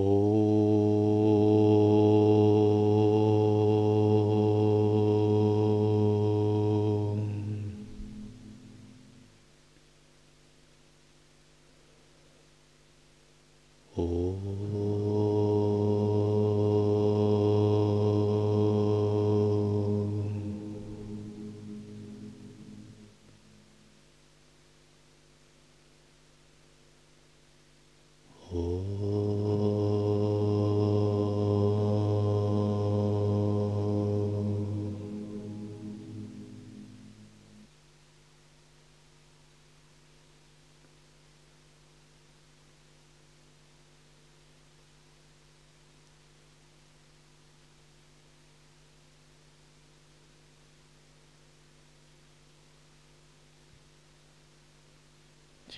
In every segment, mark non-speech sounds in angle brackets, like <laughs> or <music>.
Oh.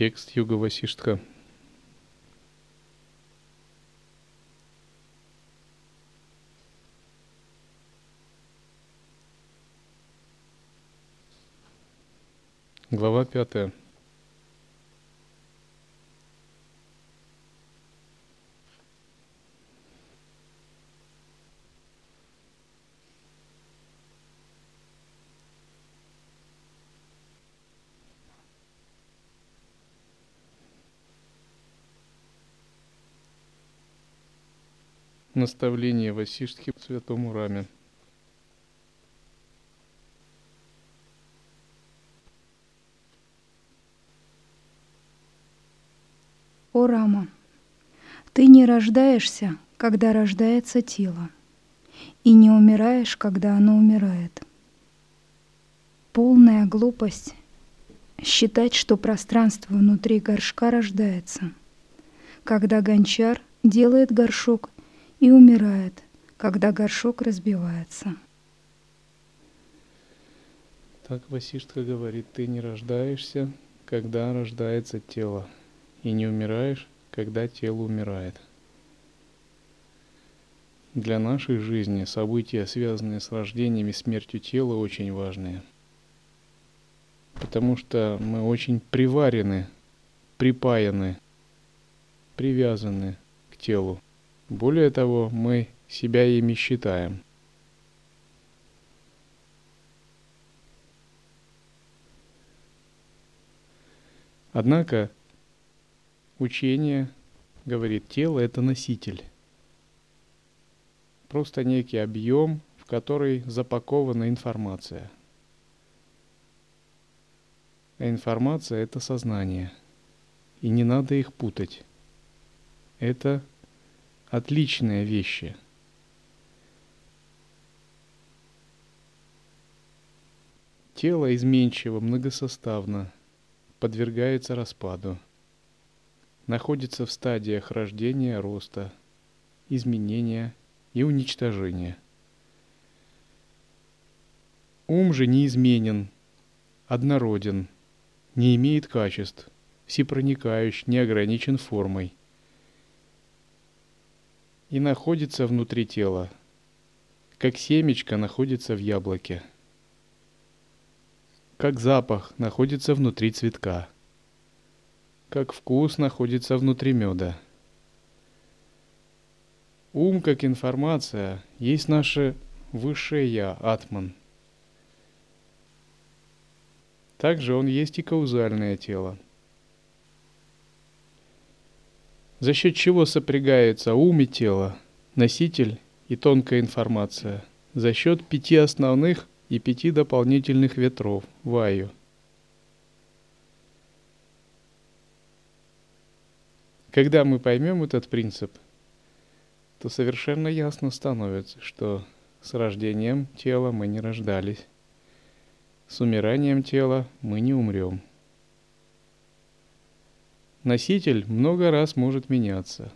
Текст Юга Васиштха. Глава пятая. Наставление Васиштхи в Святому Раме. О Рама, ты не рождаешься, когда рождается тело, и не умираешь, когда оно умирает. Полная глупость считать, что пространство внутри горшка рождается, когда гончар делает горшок и умирает, когда горшок разбивается. Так Васиштха говорит, ты не рождаешься, когда рождается тело, и не умираешь, когда тело умирает. Для нашей жизни события, связанные с рождением и смертью тела, очень важные. Потому что мы очень приварены, припаяны, привязаны к телу. Более того, мы себя ими считаем. Однако учение говорит, тело это носитель. Просто некий объем, в который запакована информация. А информация это сознание. И не надо их путать. Это отличные вещи. Тело изменчиво, многосоставно, подвергается распаду, находится в стадиях рождения, роста, изменения и уничтожения. Ум же неизменен, однороден, не имеет качеств, всепроникающий, не ограничен формой – и находится внутри тела, как семечко находится в яблоке, как запах находится внутри цветка, как вкус находится внутри меда. Ум, как информация, есть наше высшее Я, Атман. Также он есть и каузальное тело – за счет чего сопрягается ум и тело, носитель и тонкая информация, за счет пяти основных и пяти дополнительных ветров, ваю. Когда мы поймем этот принцип, то совершенно ясно становится, что с рождением тела мы не рождались, с умиранием тела мы не умрем – носитель много раз может меняться.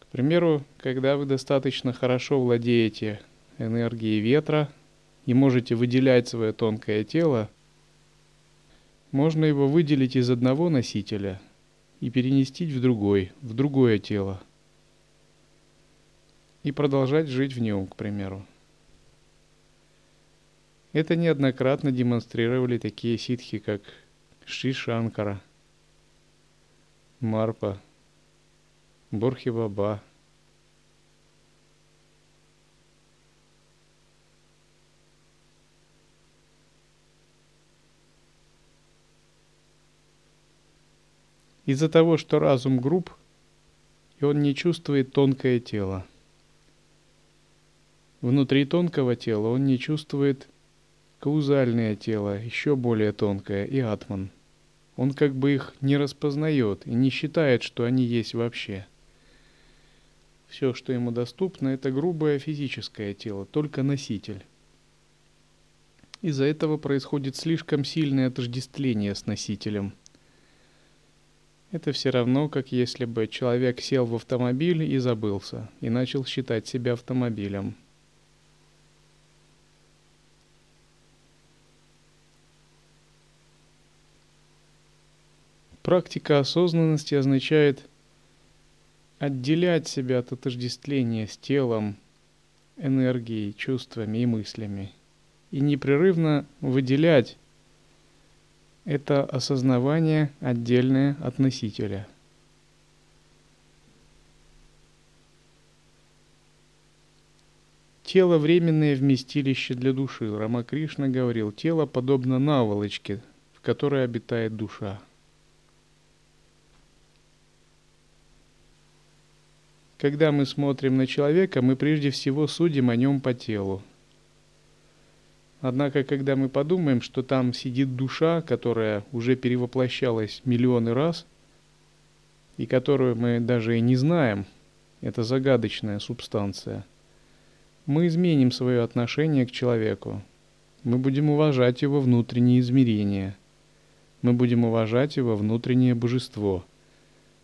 К примеру, когда вы достаточно хорошо владеете энергией ветра и можете выделять свое тонкое тело, можно его выделить из одного носителя и перенести в другой, в другое тело. И продолжать жить в нем, к примеру. Это неоднократно демонстрировали такие ситхи, как Шри Шанкара – Марпа, Борхи Баба. Из-за того, что разум груб, и он не чувствует тонкое тело. Внутри тонкого тела он не чувствует каузальное тело, еще более тонкое, и атман. Он как бы их не распознает и не считает, что они есть вообще. Все, что ему доступно, это грубое физическое тело, только носитель. Из-за этого происходит слишком сильное отождествление с носителем – это все равно, как если бы человек сел в автомобиль и забылся, и начал считать себя автомобилем. Практика осознанности означает отделять себя от отождествления с телом, энергией, чувствами и мыслями, и непрерывно выделять это осознавание отдельное от носителя. Тело – временное вместилище для души. Рамакришна говорил, тело подобно наволочке, в которой обитает душа. Когда мы смотрим на человека, мы прежде всего судим о нем по телу – Однако, когда мы подумаем, что там сидит душа, которая уже перевоплощалась миллионы раз, и которую мы даже и не знаем, это загадочная субстанция, мы изменим свое отношение к человеку. Мы будем уважать его внутренние измерения. Мы будем уважать его внутреннее божество.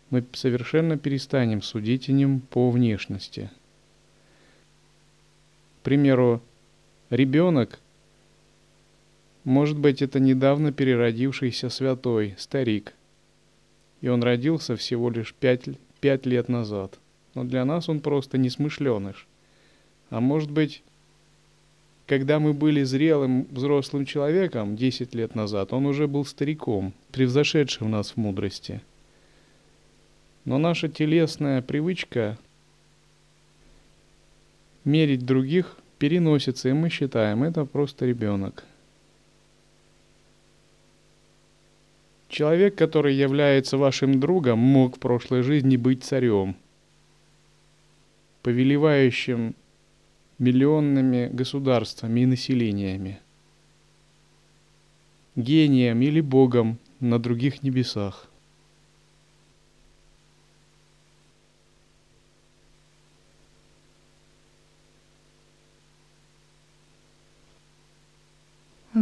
Мы совершенно перестанем судить о нем по внешности. К примеру, ребенок – может быть, это недавно переродившийся святой, старик. И он родился всего лишь пять, пять лет назад. Но для нас он просто несмышленыш. А может быть, когда мы были зрелым взрослым человеком 10 лет назад, он уже был стариком, превзошедшим нас в мудрости. Но наша телесная привычка мерить других переносится, и мы считаем, это просто ребенок. Человек, который является вашим другом, мог в прошлой жизни быть царем, повелевающим миллионными государствами и населениями, гением или богом на других небесах.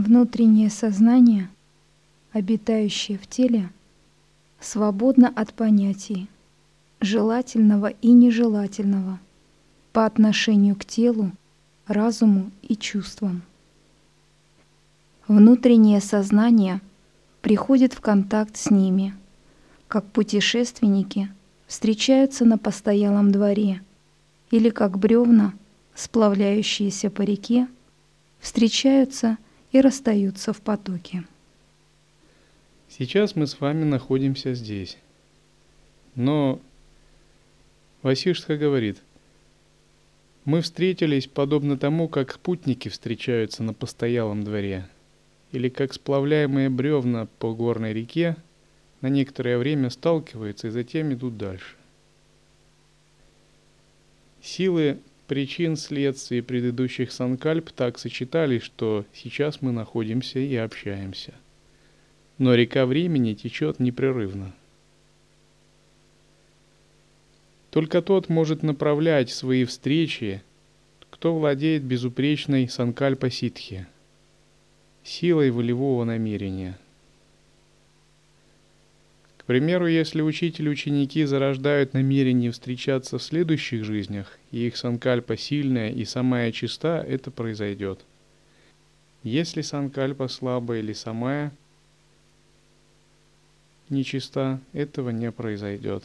Внутреннее сознание – обитающее в теле, свободно от понятий, желательного и нежелательного, по отношению к телу, разуму и чувствам. Внутреннее сознание приходит в контакт с ними, как путешественники встречаются на постоялом дворе или как бревна, сплавляющиеся по реке, встречаются и расстаются в потоке. Сейчас мы с вами находимся здесь. Но Васишска говорит, мы встретились подобно тому, как спутники встречаются на постоялом дворе, или как сплавляемые бревна по горной реке на некоторое время сталкиваются и затем идут дальше. Силы причин следствий предыдущих санкальп так сочетались, что сейчас мы находимся и общаемся – но река времени течет непрерывно. Только тот может направлять свои встречи, кто владеет безупречной санкальпа ситхи, силой волевого намерения. Примеру, если учитель и ученики зарождают намерение встречаться в следующих жизнях, и их санкальпа сильная и самая чиста, это произойдет. Если санкальпа слабая или самая – нечиста, этого не произойдет.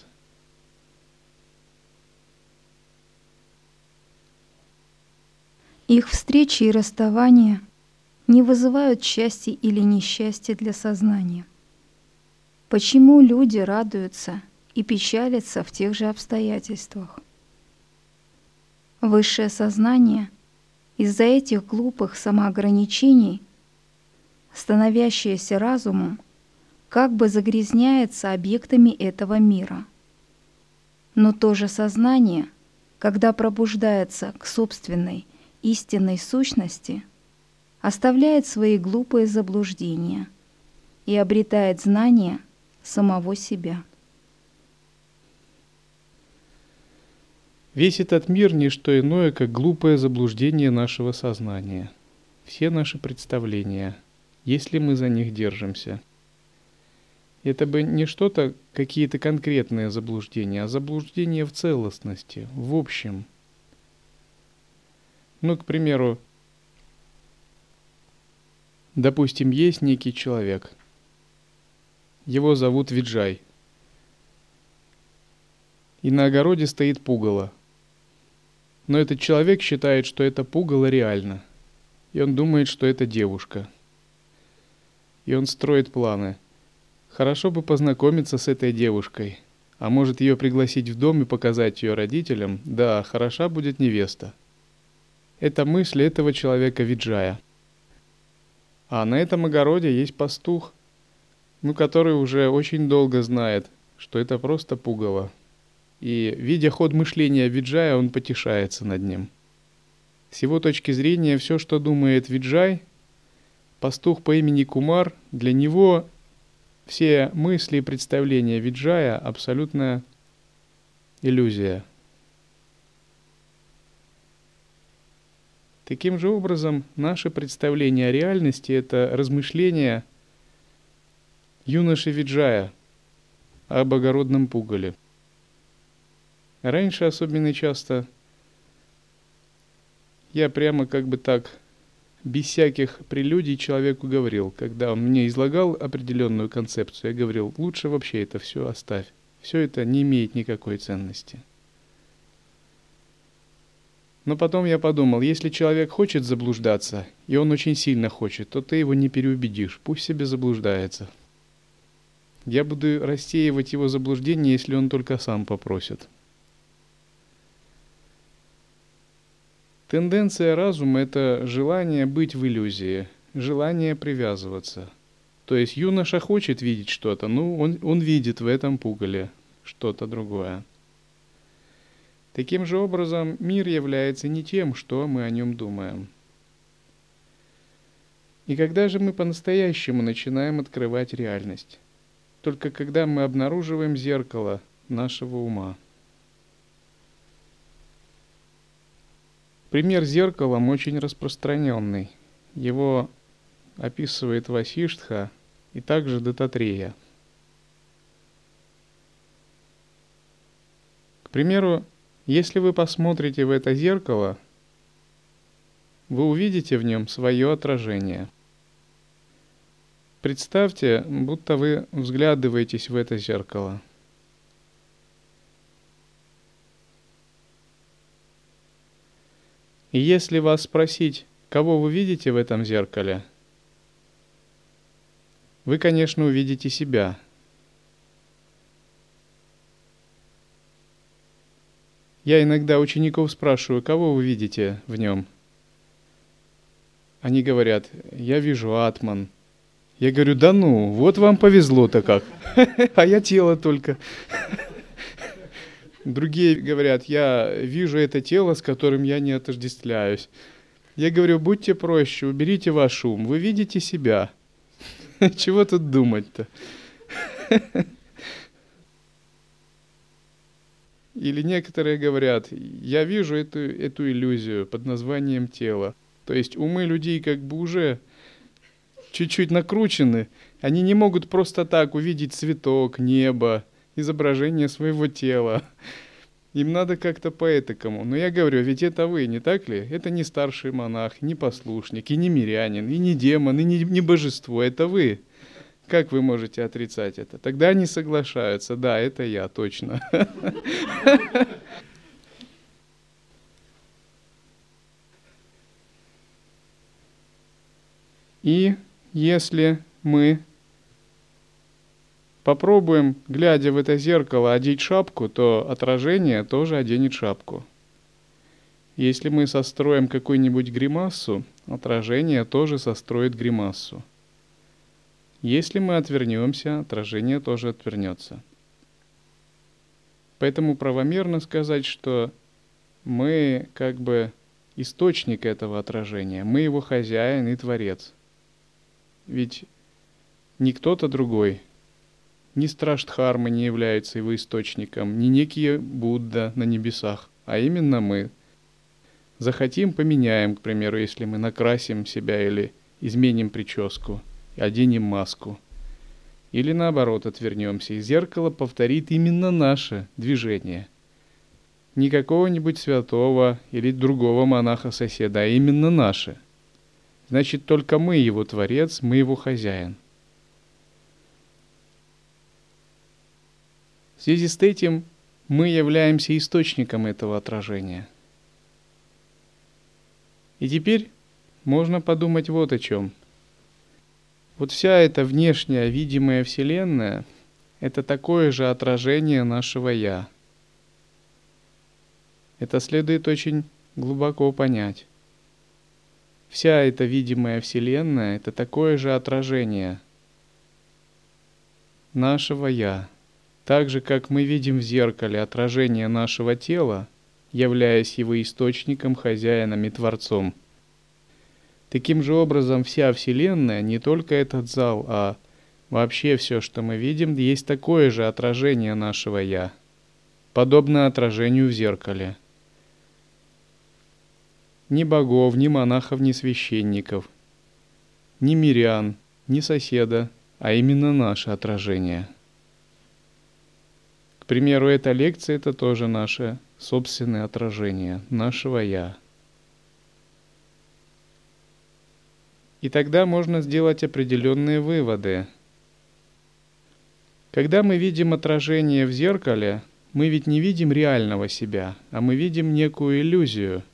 Их встречи и расставания не вызывают счастья или несчастья для сознания. Почему люди радуются и печалится в тех же обстоятельствах. Высшее сознание из-за этих глупых самоограничений, становящееся разумом, как бы загрязняется объектами этого мира. Но то же сознание, когда пробуждается к собственной истинной сущности, оставляет свои глупые заблуждения и обретает знание самого себя. Весь этот мир – не что иное, как глупое заблуждение нашего сознания. Все наши представления, если мы за них держимся. Это бы не что-то, какие-то конкретные заблуждения, а заблуждение в целостности, в общем. Ну, к примеру, допустим, есть некий человек. Его зовут Виджай. И на огороде стоит пугало – но этот человек считает, что это пугало реально. И он думает, что это девушка. И он строит планы. Хорошо бы познакомиться с этой девушкой. А может ее пригласить в дом и показать ее родителям? Да, хороша будет невеста. Это мысль этого человека Виджая. А на этом огороде есть пастух, ну, который уже очень долго знает, что это просто пугало. И, видя ход мышления Виджая, он потешается над ним. С его точки зрения, все, что думает Виджай, пастух по имени Кумар, для него все мысли и представления Виджая абсолютная иллюзия. Таким же образом, наше представление о реальности – это размышление юноши Виджая об огородном пугале – Раньше особенно часто я прямо как бы так, без всяких прелюдий человеку говорил, когда он мне излагал определенную концепцию, я говорил, лучше вообще это все оставь. Все это не имеет никакой ценности. Но потом я подумал, если человек хочет заблуждаться, и он очень сильно хочет, то ты его не переубедишь, пусть себе заблуждается. Я буду рассеивать его заблуждение, если он только сам попросит. Тенденция разума – это желание быть в иллюзии, желание привязываться. То есть юноша хочет видеть что-то, ну он, он видит в этом пугале что-то другое. Таким же образом, мир является не тем, что мы о нем думаем. И когда же мы по-настоящему начинаем открывать реальность? Только когда мы обнаруживаем зеркало нашего ума – Пример зеркалом очень распространенный. Его описывает Васиштха и также Дататрея. К примеру, если вы посмотрите в это зеркало, вы увидите в нем свое отражение. Представьте, будто вы взглядываетесь в это зеркало – И если вас спросить, кого вы видите в этом зеркале, вы, конечно, увидите себя. Я иногда учеников спрашиваю, кого вы видите в нем? Они говорят, я вижу атман. Я говорю, да ну, вот вам повезло-то как. <laughs> А я тело только. Другие говорят, я вижу это тело, с которым я не отождествляюсь. Я говорю, будьте проще, уберите ваш ум, вы видите себя. <laughs> Чего тут думать-то? <laughs> Или некоторые говорят, я вижу эту, эту иллюзию под названием тело. То есть умы людей как бы уже чуть-чуть накручены. Они не могут просто так увидеть цветок, небо, изображение своего тела. Им надо как-то по-этакому. Но я говорю, ведь это вы, не так ли? Это не старший монах, не послушник, и не мирянин, и не демон, и не, не божество. Это вы. Как вы можете отрицать это? Тогда они соглашаются. Да, это я, точно. <laughs> И если мы попробуем, глядя в это зеркало, одеть шапку, то отражение тоже оденет шапку. Если мы состроим какую-нибудь гримассу, отражение тоже состроит гримассу. Если мы отвернемся, отражение тоже отвернется. Поэтому правомерно сказать, что мы как бы источник этого отражения, мы его хозяин и творец. Ведь не кто-то другой, ни Страштхарма не является его источником, ни некий Будда на небесах, а именно мы. Захотим, поменяем, к примеру, если мы накрасим себя или изменим прическу, оденем маску. Или наоборот отвернемся, и зеркало повторит именно наше движение. Не какого-нибудь святого или другого монаха-соседа, а именно наше. Значит, только мы его творец, мы его хозяин. В связи с этим мы являемся источником этого отражения. И теперь можно подумать вот о чем. Вот вся эта внешняя видимая Вселенная – это такое же отражение нашего «Я». Это следует очень глубоко понять. Вся эта видимая Вселенная – это такое же отражение нашего «Я». Так же, как мы видим в зеркале отражение нашего тела, являясь его источником, хозяином и творцом. Таким же образом вся Вселенная, не только этот зал, а вообще все, что мы видим, есть такое же отражение нашего «Я», подобное отражению в зеркале. Ни богов, ни монахов, ни священников, ни мирян, ни соседа, а именно наше отражение – к примеру, эта лекция – это тоже наше собственное отражение, нашего «я». И тогда можно сделать определенные выводы. Когда мы видим отражение в зеркале, мы ведь не видим реального себя, а мы видим некую иллюзию.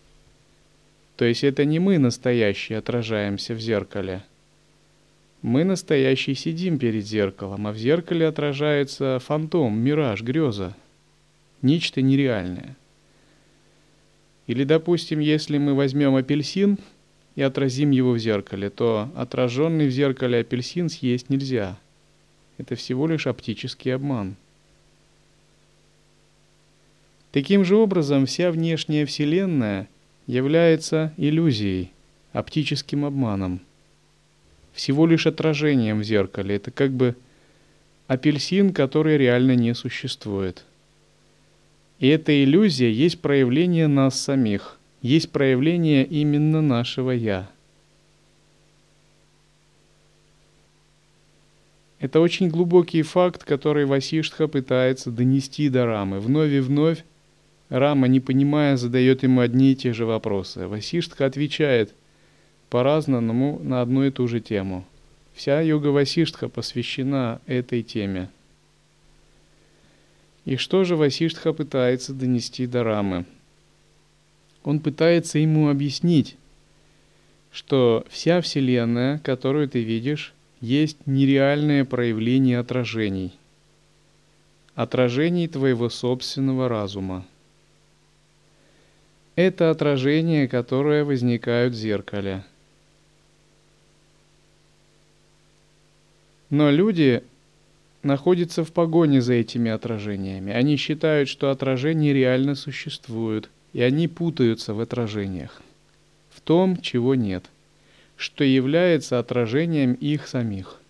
То есть это не мы настоящие отражаемся в зеркале – мы настоящие сидим перед зеркалом, а в зеркале отражается фантом, мираж, греза. Нечто нереальное. Или, допустим, если мы возьмем апельсин и отразим его в зеркале, то отраженный в зеркале апельсин съесть нельзя. Это всего лишь оптический обман. Таким же образом, вся внешняя Вселенная является иллюзией, оптическим обманом – всего лишь отражением в зеркале. Это как бы апельсин, который реально не существует. И эта иллюзия есть проявление нас самих, есть проявление именно нашего «я». Это очень глубокий факт, который Васиштха пытается донести до Рамы. Вновь и вновь Рама, не понимая, задает ему одни и те же вопросы. Васиштха отвечает – по-разному на одну и ту же тему. Вся йога Васиштха посвящена этой теме. И что же Васиштха пытается донести до Рамы? Он пытается ему объяснить, что вся Вселенная, которую ты видишь, есть нереальное проявление отражений. Отражений твоего собственного разума. Это отражения, которые возникают в зеркале – Но люди находятся в погоне за этими отражениями. Они считают, что отражения реально существуют, и они путаются в отражениях, в том, чего нет, что является отражением их самих.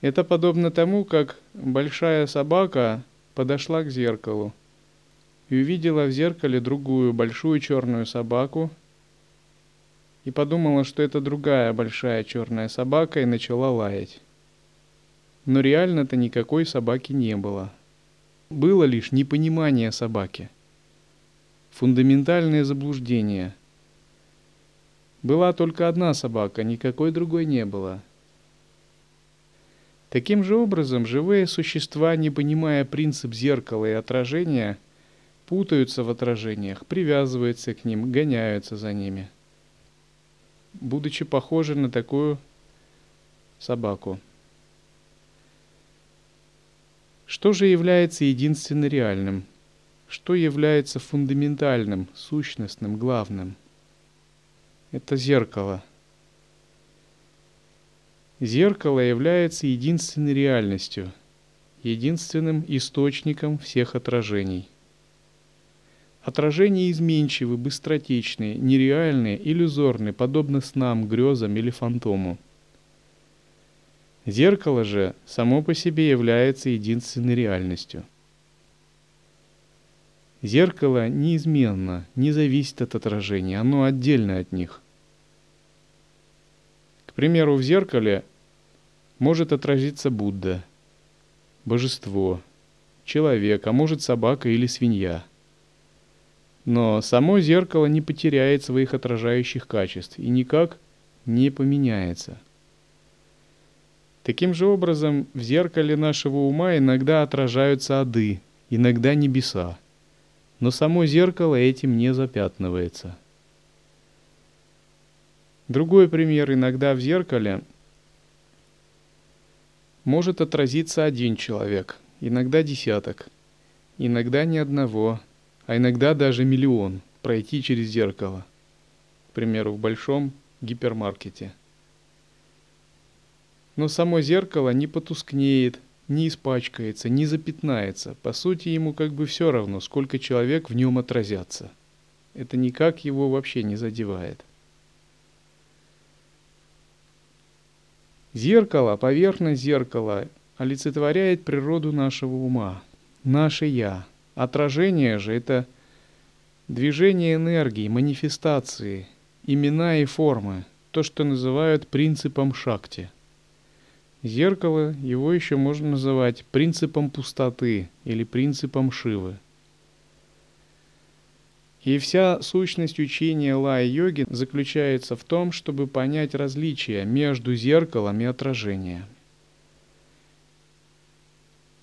Это подобно тому, как большая собака подошла к зеркалу и увидела в зеркале другую большую черную собаку, и подумала, что это другая большая черная собака и начала лаять. Но реально-то никакой собаки не было. Было лишь непонимание собаки. Фундаментальное заблуждение. Была только одна собака, никакой другой не было. Таким же образом, живые существа, не понимая принцип зеркала и отражения, путаются в отражениях, привязываются к ним, гоняются за ними – будучи похожи на такую собаку. Что же является единственно реальным? Что является фундаментальным, сущностным, главным? Это зеркало. Зеркало является единственной реальностью, единственным источником всех отражений. Отражения изменчивы, быстротечные, нереальные, иллюзорные, подобно снам, грезам или фантому. Зеркало же само по себе является единственной реальностью. Зеркало неизменно, не зависит от отражения, оно отдельно от них. К примеру, в зеркале может отразиться Будда, божество, человек, а может собака или свинья. Но само зеркало не потеряет своих отражающих качеств и никак не поменяется – Таким же образом, в зеркале нашего ума иногда отражаются ады, иногда небеса, но само зеркало этим не запятнывается. Другой пример. Иногда в зеркале может отразиться один человек, иногда десяток, иногда ни одного, а иногда даже миллион пройти через зеркало. К примеру, в большом гипермаркете – но само зеркало не потускнеет, не испачкается, не запятнается. По сути, ему как бы все равно, сколько человек в нем отразятся. Это никак его вообще не задевает. Зеркало, поверхность зеркала олицетворяет природу нашего ума, наше «я». Отражение же – это движение энергии, манифестации, имена и формы, то, что называют принципом шакти – Зеркало его еще можно называть принципом пустоты или принципом Шивы. И вся сущность учения лай-йоги заключается в том, чтобы понять различия между зеркалом и отражением.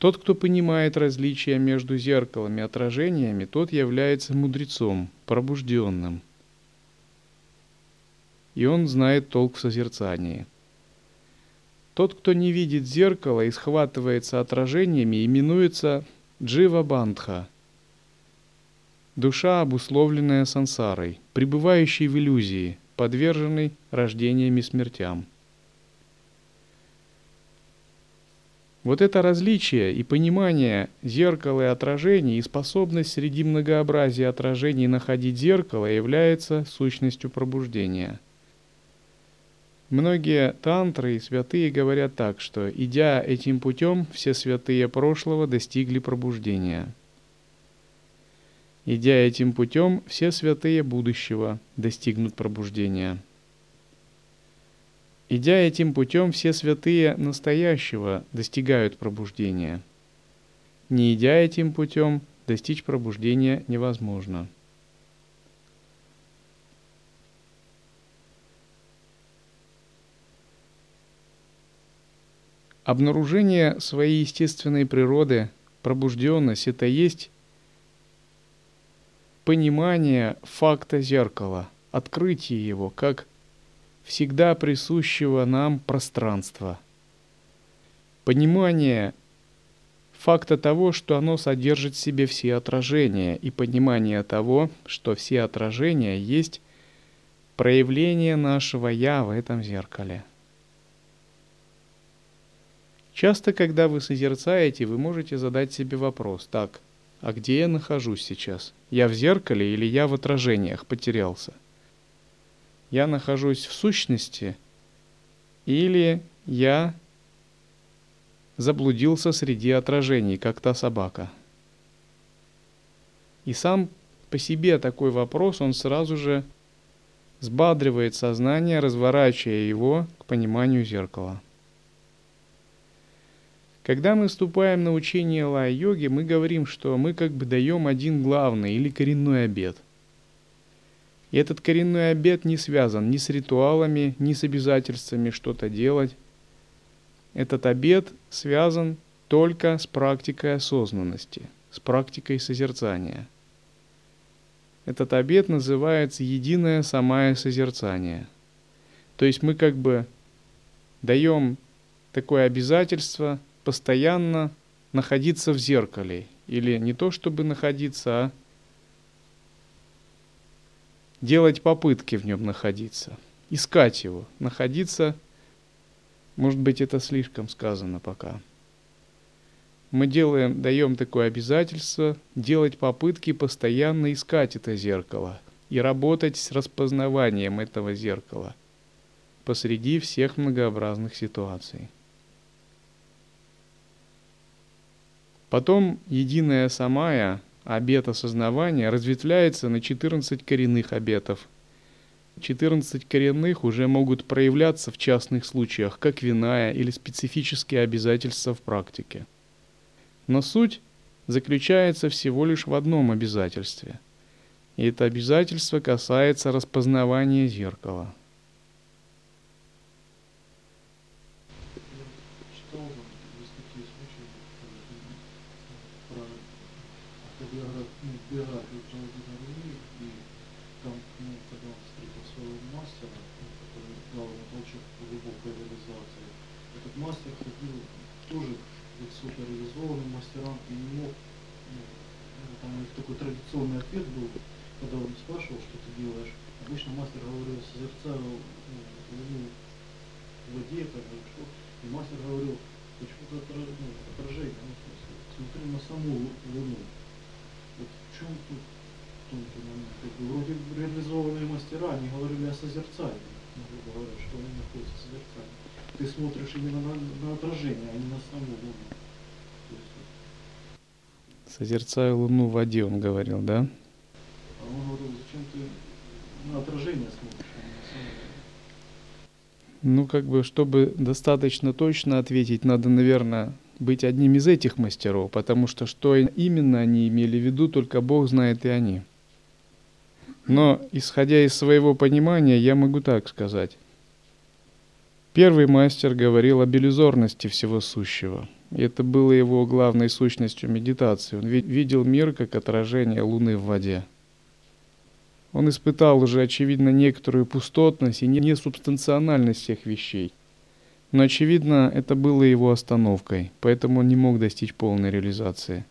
Тот, кто понимает различия между зеркалом и отражениями, тот является мудрецом, пробужденным. И он знает толк в созерцании – тот, кто не видит зеркала и схватывается отражениями, именуется Джива Бандха, душа, обусловленная сансарой, пребывающей в иллюзии, подверженной рождениям и смертям. Вот это различие и понимание зеркала и отражений и способность среди многообразия отражений находить зеркало является сущностью пробуждения – Многие тантры и святые говорят так, что идя этим путем, все святые прошлого достигли пробуждения. Идя этим путем, все святые будущего достигнут пробуждения. Идя этим путем, все святые настоящего достигают пробуждения. Не идя этим путем, достичь пробуждения невозможно. Обнаружение своей естественной природы, пробужденность – это есть понимание факта зеркала, открытие его как всегда присущего нам пространства. Понимание факта того, что оно содержит в себе все отражения, и понимание того, что все отражения есть проявление нашего «я» в этом зеркале – Часто, когда вы созерцаете, вы можете задать себе вопрос, так, а где я нахожусь сейчас? Я в зеркале или я в отражениях потерялся? Я нахожусь в сущности или я заблудился среди отражений, как та собака? И сам по себе такой вопрос, он сразу же сбадривает сознание, разворачивая его к пониманию зеркала. Когда мы вступаем на учение лай-йоги, мы говорим, что мы как бы даем один главный или коренной обед. И этот коренной обед не связан ни с ритуалами, ни с обязательствами что-то делать. Этот обед связан только с практикой осознанности, с практикой созерцания. Этот обед называется единое самое созерцание. То есть мы как бы даем такое обязательство – постоянно находиться в зеркале. Или не то, чтобы находиться, а делать попытки в нем находиться, искать его, находиться, может быть, это слишком сказано пока. Мы делаем, даем такое обязательство делать попытки постоянно искать это зеркало и работать с распознаванием этого зеркала посреди всех многообразных ситуаций. Потом единая самая, обет осознавания, разветвляется на 14 коренных обетов. 14 коренных уже могут проявляться в частных случаях, как виная или специфические обязательства в практике. Но суть заключается всего лишь в одном обязательстве. И это обязательство касается распознавания зеркала – мастерам не мог, ну, ну, там такой традиционный ответ был, когда он спрашивал, что ты делаешь. Обычно мастер говорил, созерцаю ну, луну в воде, там, что, и мастер говорил, почему-то отражение, ну, отражение ну, смотри на саму луну. Вот в чем тут тонкий момент? Как бы, вроде реализованные мастера, они говорили о созерцании, ну, грубо говоря, что они находятся в созерцании. Ты смотришь именно на, на отражение, а не на саму луну. Созерцаю луну в воде, он говорил, да? А он говорил, зачем ты на отражение смотришь? А ну, как бы, чтобы достаточно точно ответить, надо, наверное, быть одним из этих мастеров, потому что что именно они имели в виду, только Бог знает и они. Но, исходя из своего понимания, я могу так сказать. Первый мастер говорил об иллюзорности всего сущего – это было его главной сущностью медитации. Он видел мир как отражение Луны в воде. Он испытал уже, очевидно, некоторую пустотность и несубстанциональность всех вещей. Но, очевидно, это было его остановкой, поэтому он не мог достичь полной реализации.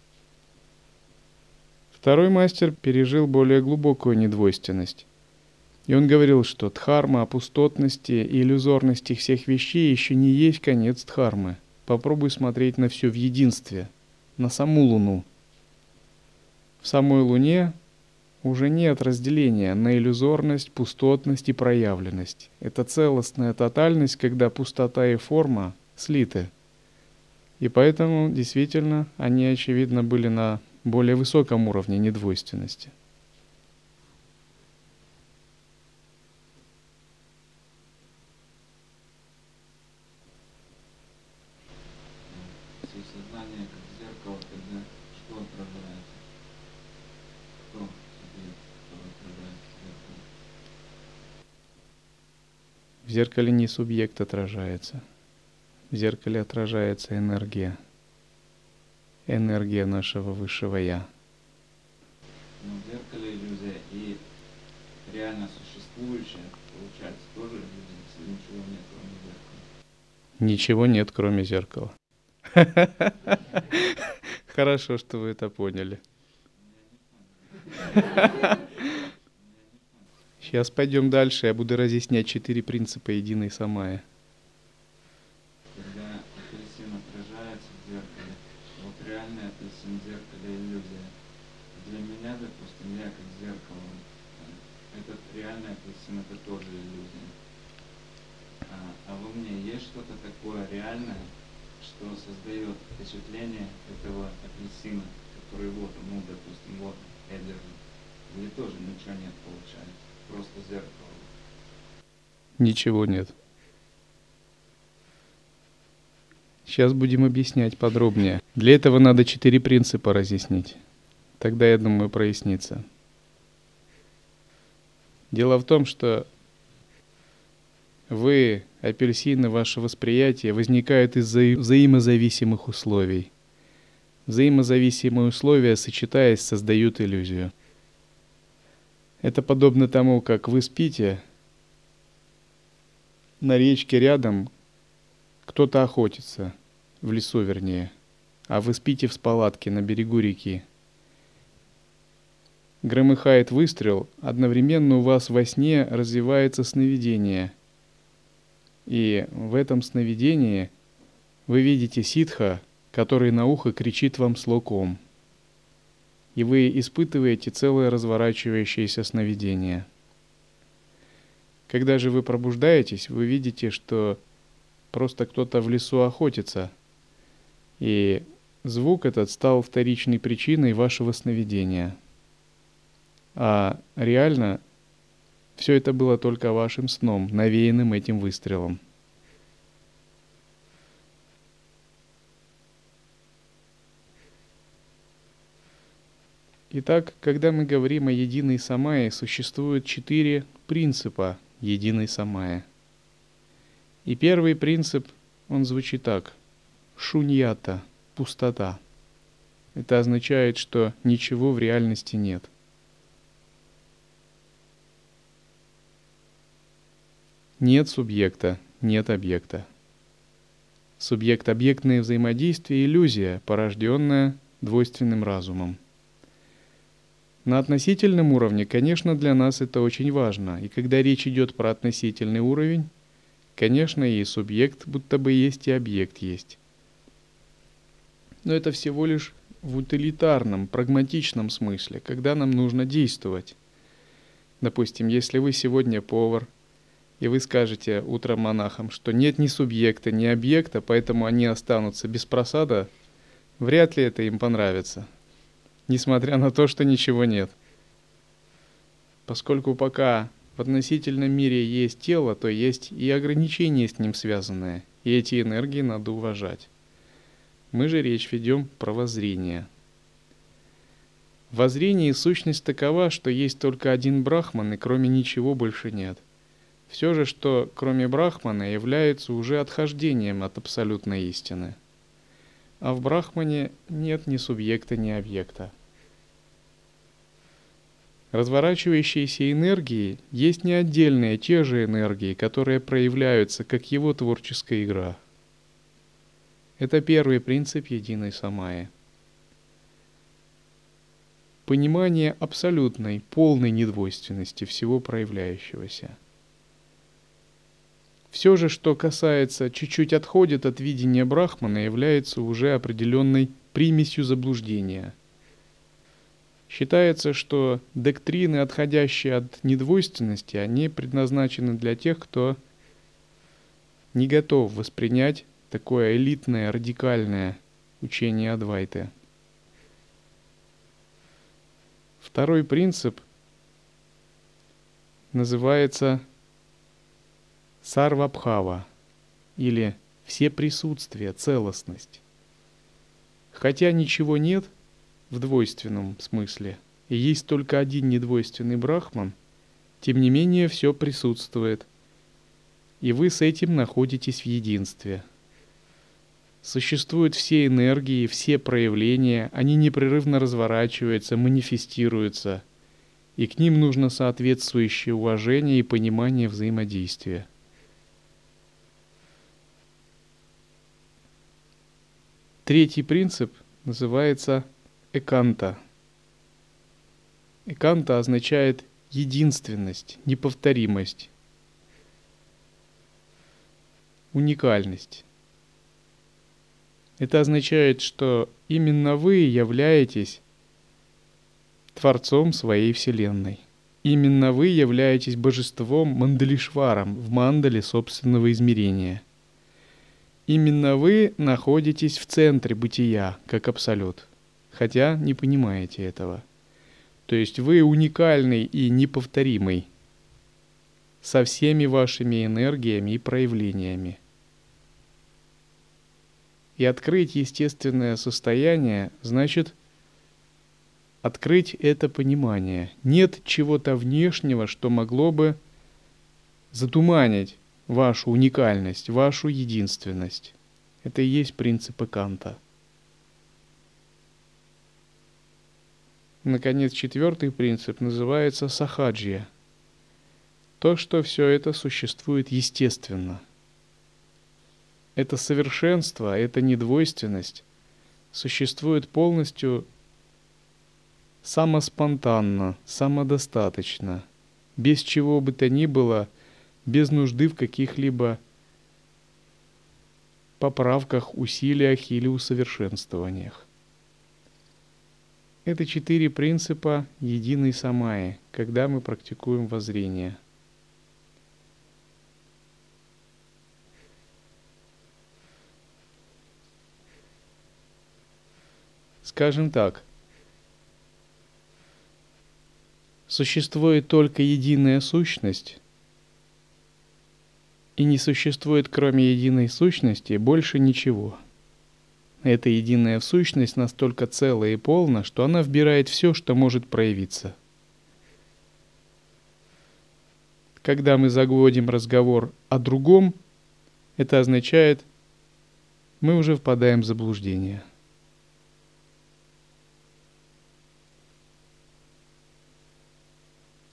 Второй мастер пережил более глубокую недвойственность. И он говорил, что дхарма о пустотности и иллюзорности всех вещей еще не есть конец дхармы – Попробуй смотреть на все в единстве, на саму Луну. В самой Луне уже нет разделения на иллюзорность, пустотность и проявленность. Это целостная тотальность, когда пустота и форма слиты. И поэтому действительно они, очевидно, были на более высоком уровне недвойственности. Зеркале не субъект отражается. В зеркале отражается энергия. Энергия нашего высшего Я. Но в зеркале иллюзия и реально существующая, получается, тоже иллюзия, ничего нет, кроме зеркала. Ничего нет, кроме зеркала. <laughs> Хорошо, что вы это поняли. Сейчас пойдем дальше, я буду разъяснять четыре принципа единой самая. Когда апельсин отражается в зеркале, вот реальный апельсин в зеркале иллюзия. Для меня, допустим, я как зеркало, этот реальный апельсин это тоже иллюзия. А, а во мне есть что-то такое реальное, что создает впечатление этого апельсина, который вот ну, допустим, вот я держу. Или тоже ничего нет получается просто зеркало. Ничего нет. Сейчас будем объяснять подробнее. Для этого надо четыре принципа разъяснить. Тогда, я думаю, прояснится. Дело в том, что вы, апельсины, ваше восприятие возникает из-за взаимозависимых условий. Взаимозависимые условия, сочетаясь, создают иллюзию. Это подобно тому, как вы спите, на речке рядом кто-то охотится, в лесу вернее. а вы спите в палатке на берегу реки. Громыхает выстрел, одновременно у вас во сне развивается сновидение. И в этом сновидении вы видите ситха, который на ухо кричит вам слоком. И вы испытываете целое разворачивающееся сновидение. Когда же вы пробуждаетесь, вы видите, что просто кто-то в лесу охотится, и звук этот стал вторичной причиной вашего сновидения. А реально все это было только вашим сном, навеянным этим выстрелом. Итак, когда мы говорим о единой самае, существует четыре принципа единой самая. И первый принцип, он звучит так. Шуньята, пустота. Это означает, что ничего в реальности нет. Нет субъекта, нет объекта. Субъект-объектное взаимодействие – иллюзия, порожденная двойственным разумом – на относительном уровне, конечно, для нас это очень важно. И когда речь идет про относительный уровень, конечно, и субъект будто бы есть, и объект есть. Но это всего лишь в утилитарном, прагматичном смысле, когда нам нужно действовать. Допустим, если вы сегодня повар, и вы скажете утром монахам, что нет ни субъекта, ни объекта, поэтому они останутся без просада, вряд ли это им понравится – несмотря на то, что ничего нет. Поскольку пока в относительном мире есть тело, то есть и ограничения с ним связанные, и эти энергии надо уважать. Мы же речь ведем про воззрение. В воззрении сущность такова, что есть только один брахман, и кроме ничего больше нет. Все же, что кроме брахмана, является уже отхождением от абсолютной истины. А в брахмане нет ни субъекта, ни объекта. Разворачивающиеся энергии есть не отдельные те же энергии, которые проявляются как его творческая игра. Это первый принцип единой самаи. Понимание абсолютной, полной недвойственности всего проявляющегося. Все же, что касается, чуть-чуть отходит от видения Брахмана, является уже определенной примесью заблуждения – Считается, что доктрины, отходящие от недвойственности, они предназначены для тех, кто не готов воспринять такое элитное, радикальное учение Адвайты. Второй принцип называется сарвабхава или все присутствие, целостность. Хотя ничего нет – в двойственном смысле, и есть только один недвойственный брахман, тем не менее все присутствует, и вы с этим находитесь в единстве. Существуют все энергии, все проявления, они непрерывно разворачиваются, манифестируются, и к ним нужно соответствующее уважение и понимание взаимодействия. Третий принцип называется эканта. Эканта означает единственность, неповторимость, уникальность. Это означает, что именно вы являетесь Творцом своей Вселенной. Именно вы являетесь божеством Мандалишваром в мандале собственного измерения. Именно вы находитесь в центре бытия, как абсолют хотя не понимаете этого. То есть вы уникальный и неповторимый со всеми вашими энергиями и проявлениями. И открыть естественное состояние значит открыть это понимание. Нет чего-то внешнего, что могло бы затуманить вашу уникальность, вашу единственность. Это и есть принципы Канта. Наконец, четвертый принцип называется сахаджия. То, что все это существует естественно. Это совершенство, это недвойственность существует полностью самоспонтанно, самодостаточно, без чего бы то ни было, без нужды в каких-либо поправках, усилиях или усовершенствованиях. Это четыре принципа единой самаи, когда мы практикуем воззрение. Скажем так, существует только единая сущность, и не существует кроме единой сущности больше ничего – эта единая сущность настолько целая и полна, что она вбирает все, что может проявиться. Когда мы загводим разговор о другом, это означает, мы уже впадаем в заблуждение.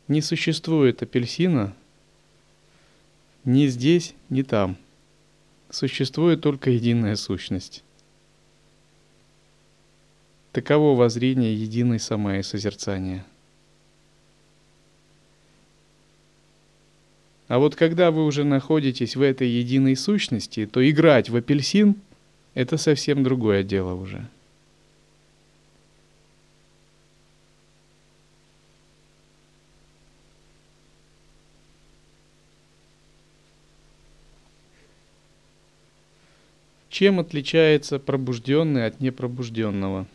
Не существует апельсина ни здесь, ни там. Существует только единая сущность. Таково воззрение единой самое созерцания. А вот когда вы уже находитесь в этой единой сущности, то играть в апельсин – это совсем другое дело уже. Чем отличается пробужденный от непробужденного?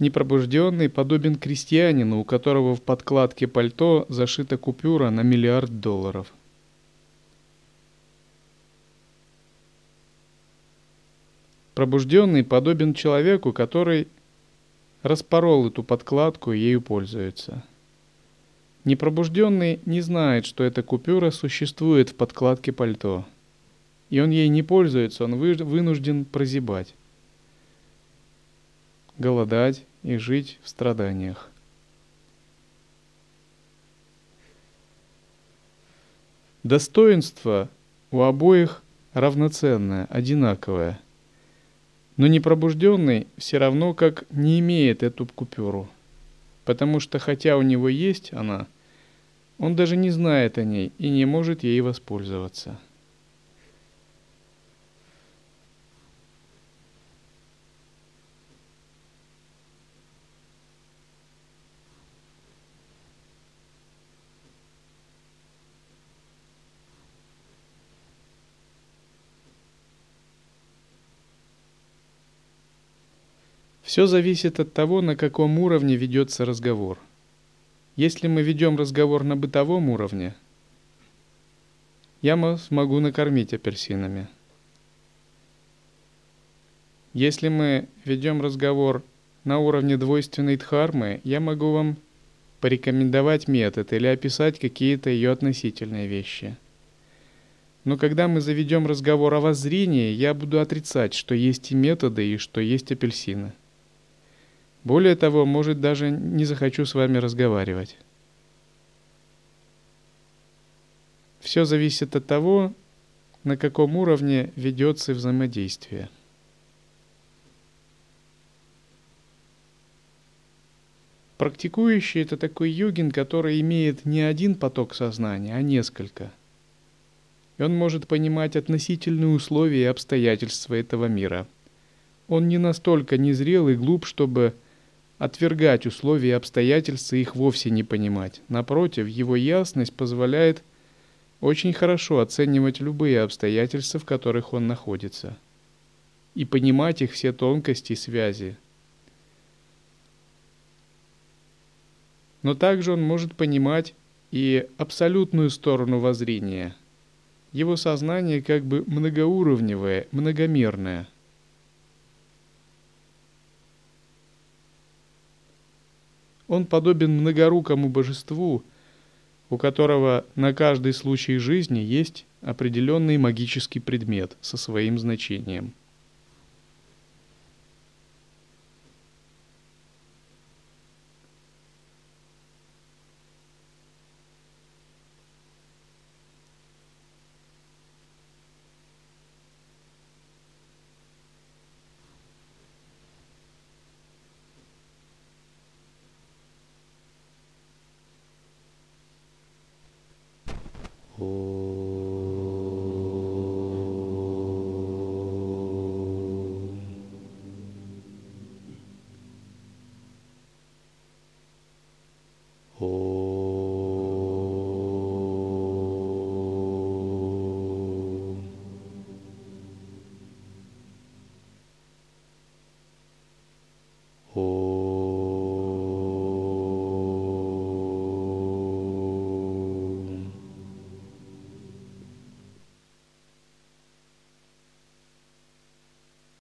Непробужденный подобен крестьянину, у которого в подкладке пальто зашита купюра на миллиард долларов. Пробужденный подобен человеку, который распорол эту подкладку и ею пользуется. Непробужденный не знает, что эта купюра существует в подкладке пальто, и он ей не пользуется, он вынужден прозябать, голодать, и жить в страданиях. Достоинство у обоих равноценное, одинаковое. Но непробужденный все равно как не имеет эту купюру. Потому что хотя у него есть она, он даже не знает о ней и не может ей воспользоваться. Все зависит от того, на каком уровне ведется разговор. Если мы ведем разговор на бытовом уровне, я смогу накормить апельсинами. Если мы ведем разговор на уровне двойственной дхармы, я могу вам порекомендовать метод или описать какие-то ее относительные вещи. Но когда мы заведем разговор о воззрении, я буду отрицать, что есть и методы, и что есть апельсины. Более того, может, даже не захочу с вами разговаривать. Все зависит от того, на каком уровне ведется взаимодействие. Практикующий – это такой йогин, который имеет не один поток сознания, а несколько. И он может понимать относительные условия и обстоятельства этого мира. Он не настолько незрел и глуп, чтобы отвергать условия и обстоятельства и их вовсе не понимать. Напротив, его ясность позволяет очень хорошо оценивать любые обстоятельства, в которых он находится, и понимать их все тонкости и связи. Но также он может понимать и абсолютную сторону воззрения. Его сознание как бы многоуровневое, многомерное – Он подобен многорукому божеству, у которого на каждый случай жизни есть определенный магический предмет со своим значением.